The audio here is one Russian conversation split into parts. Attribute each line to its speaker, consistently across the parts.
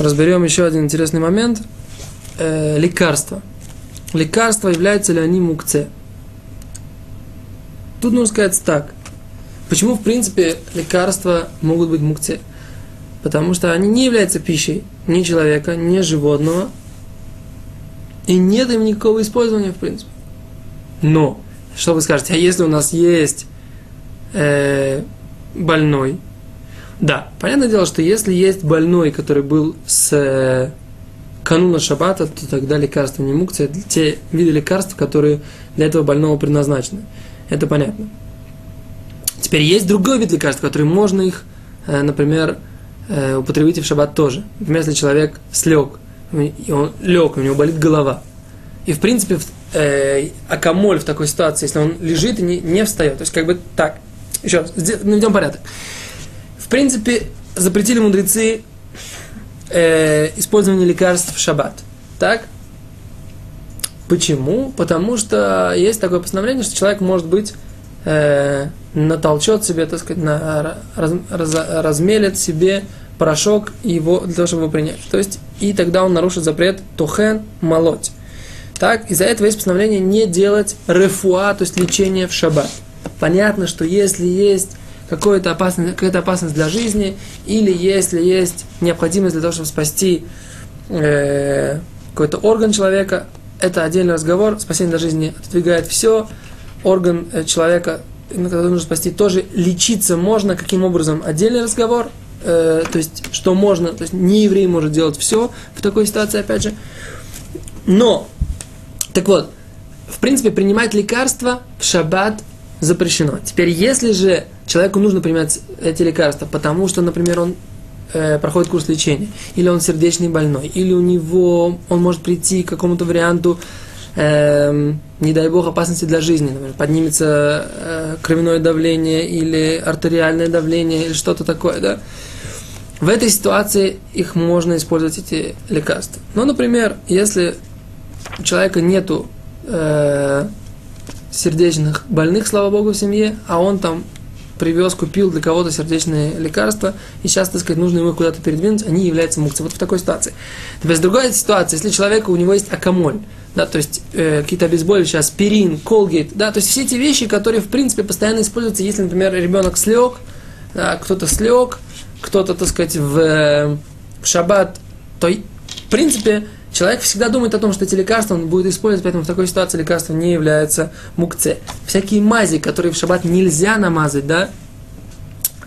Speaker 1: разберем еще один интересный момент. Э, лекарства. Лекарства, являются ли они мукце? Тут нужно сказать так. Почему, в принципе, лекарства могут быть мукце? Потому что они не являются пищей ни человека, ни животного. И нет им никакого использования, в принципе. Но, что вы скажете, а если у нас есть э, больной, да, понятное дело, что если есть больной, который был с э, кануна шаббата, то тогда лекарства не мукция, те виды лекарств, которые для этого больного предназначены. Это понятно. Теперь есть другой вид лекарств, который можно их, э, например, э, употребить и в шаббат тоже. Например, если человек слег, он лег, у него болит голова. И в принципе, э, акамоль в такой ситуации, если он лежит и не, не встает, то есть как бы так. Еще раз, наведем порядок принципе, запретили мудрецы э, использование лекарств в шаббат. Так? Почему? Потому что есть такое постановление, что человек может быть э, натолчет себе, так сказать, на, раз, раз, размелит себе порошок его, для того, чтобы его принять. То есть, и тогда он нарушит запрет тухен молоть. Так, из-за этого есть постановление не делать рефуа, то есть лечение в шаббат. Понятно, что если есть какая-то опасность, какая-то опасность для жизни, или если есть необходимость для того, чтобы спасти э, какой-то орган человека, это отдельный разговор. Спасение для жизни отодвигает все. Орган э, человека, который нужно спасти, тоже лечиться можно. Каким образом? Отдельный разговор. Э, то есть, что можно, то есть, не еврей может делать все в такой ситуации, опять же. Но, так вот, в принципе, принимать лекарства в шаббат запрещено. Теперь, если же человеку нужно принимать эти лекарства, потому что, например, он э, проходит курс лечения, или он сердечный больной, или у него он может прийти к какому-то варианту, э, не дай бог, опасности для жизни, например, поднимется э, кровяное давление или артериальное давление, или что-то такое, да. В этой ситуации их можно использовать, эти лекарства. Ну, например, если у человека нету э, сердечных больных, слава богу, в семье, а он там привез, купил для кого-то сердечные лекарства, и сейчас, так сказать, нужно ему куда-то передвинуть, они являются мукцией. Вот в такой ситуации. Теперь, с другой ситуации, если человек, у него есть акамоль, да, то есть э, какие-то обезболивающие, аспирин, колгейт, да, то есть все эти вещи, которые, в принципе, постоянно используются, если, например, ребенок слег, да, кто-то слег, кто-то, так сказать, в, э, в шаббат, то, в принципе, Человек всегда думает о том, что эти лекарства он будет использовать, поэтому в такой ситуации лекарство не является мукце. Всякие мази, которые в шаббат нельзя намазать, да,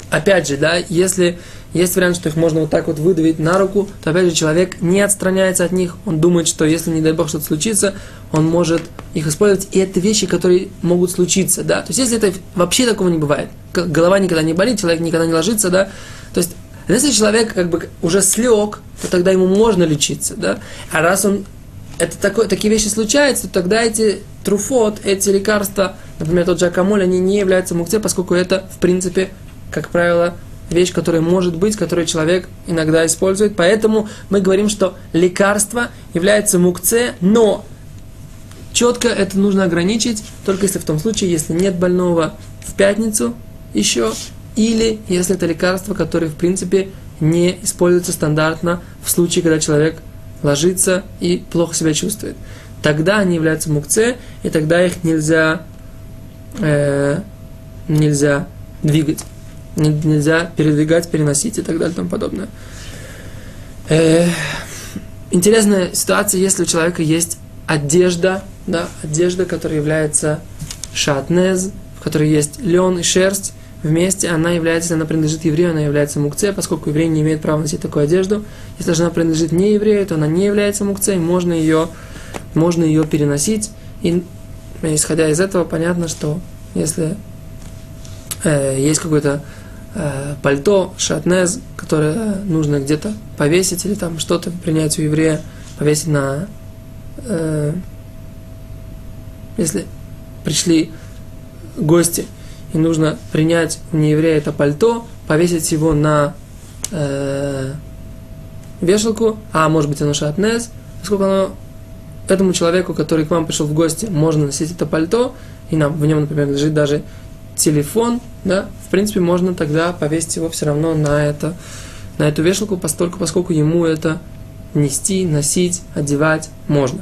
Speaker 1: опять же, да, если есть вариант, что их можно вот так вот выдавить на руку, то опять же человек не отстраняется от них, он думает, что если, не дай бог, что-то случится, он может их использовать, и это вещи, которые могут случиться, да, то есть если это вообще такого не бывает, голова никогда не болит, человек никогда не ложится, да, то есть если человек как бы уже слег, то тогда ему можно лечиться, да? А раз он это такое, такие вещи случаются, то тогда эти труфот, эти лекарства, например, тот же акамоль, они не являются мукце, поскольку это, в принципе, как правило, вещь, которая может быть, которую человек иногда использует. Поэтому мы говорим, что лекарство является мукце, но четко это нужно ограничить, только если в том случае, если нет больного в пятницу еще, или если это лекарство, которое, в принципе, не используется стандартно в случае, когда человек ложится и плохо себя чувствует. Тогда они являются мукце, и тогда их нельзя, э, нельзя двигать, нельзя передвигать, переносить и так далее и тому подобное. Э, интересная ситуация, если у человека есть одежда, да, одежда, которая является шатнез, в которой есть лен и шерсть, вместе, она является, она принадлежит еврею, она является мукце, поскольку еврей не имеет права носить такую одежду. Если же она принадлежит не еврею, то она не является мукцей, можно ее, можно ее переносить. И исходя из этого, понятно, что если э, есть какое-то э, пальто, шатнез, которое нужно где-то повесить или там что-то принять у еврея, повесить на... Э, если пришли гости, и нужно принять у нееврея это пальто, повесить его на э, вешалку, а может быть оно шатнез, поскольку оно этому человеку, который к вам пришел в гости, можно носить это пальто, и нам в нем, например, лежит даже телефон, да, в принципе, можно тогда повесить его все равно на это, на эту вешалку, постольку, поскольку ему это нести, носить, одевать можно.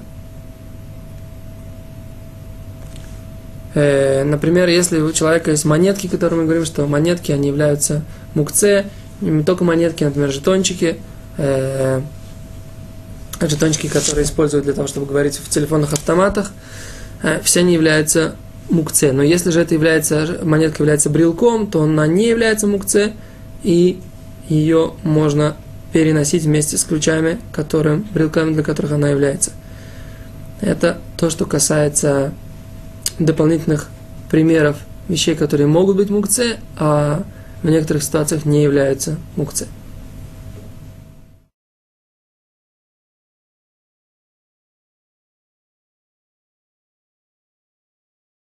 Speaker 1: Например, если у человека есть монетки, которые мы говорим, что монетки, они являются мукце, не только монетки, например, жетончики, э, жетончики, которые используют для того, чтобы говорить в телефонных автоматах, э, все они являются мукце. Но если же это является, монетка является брелком, то она не является мукце, и ее можно переносить вместе с ключами, которым, брелками, для которых она является. Это то, что касается дополнительных примеров вещей, которые могут быть мукце, а в некоторых ситуациях не являются мукце.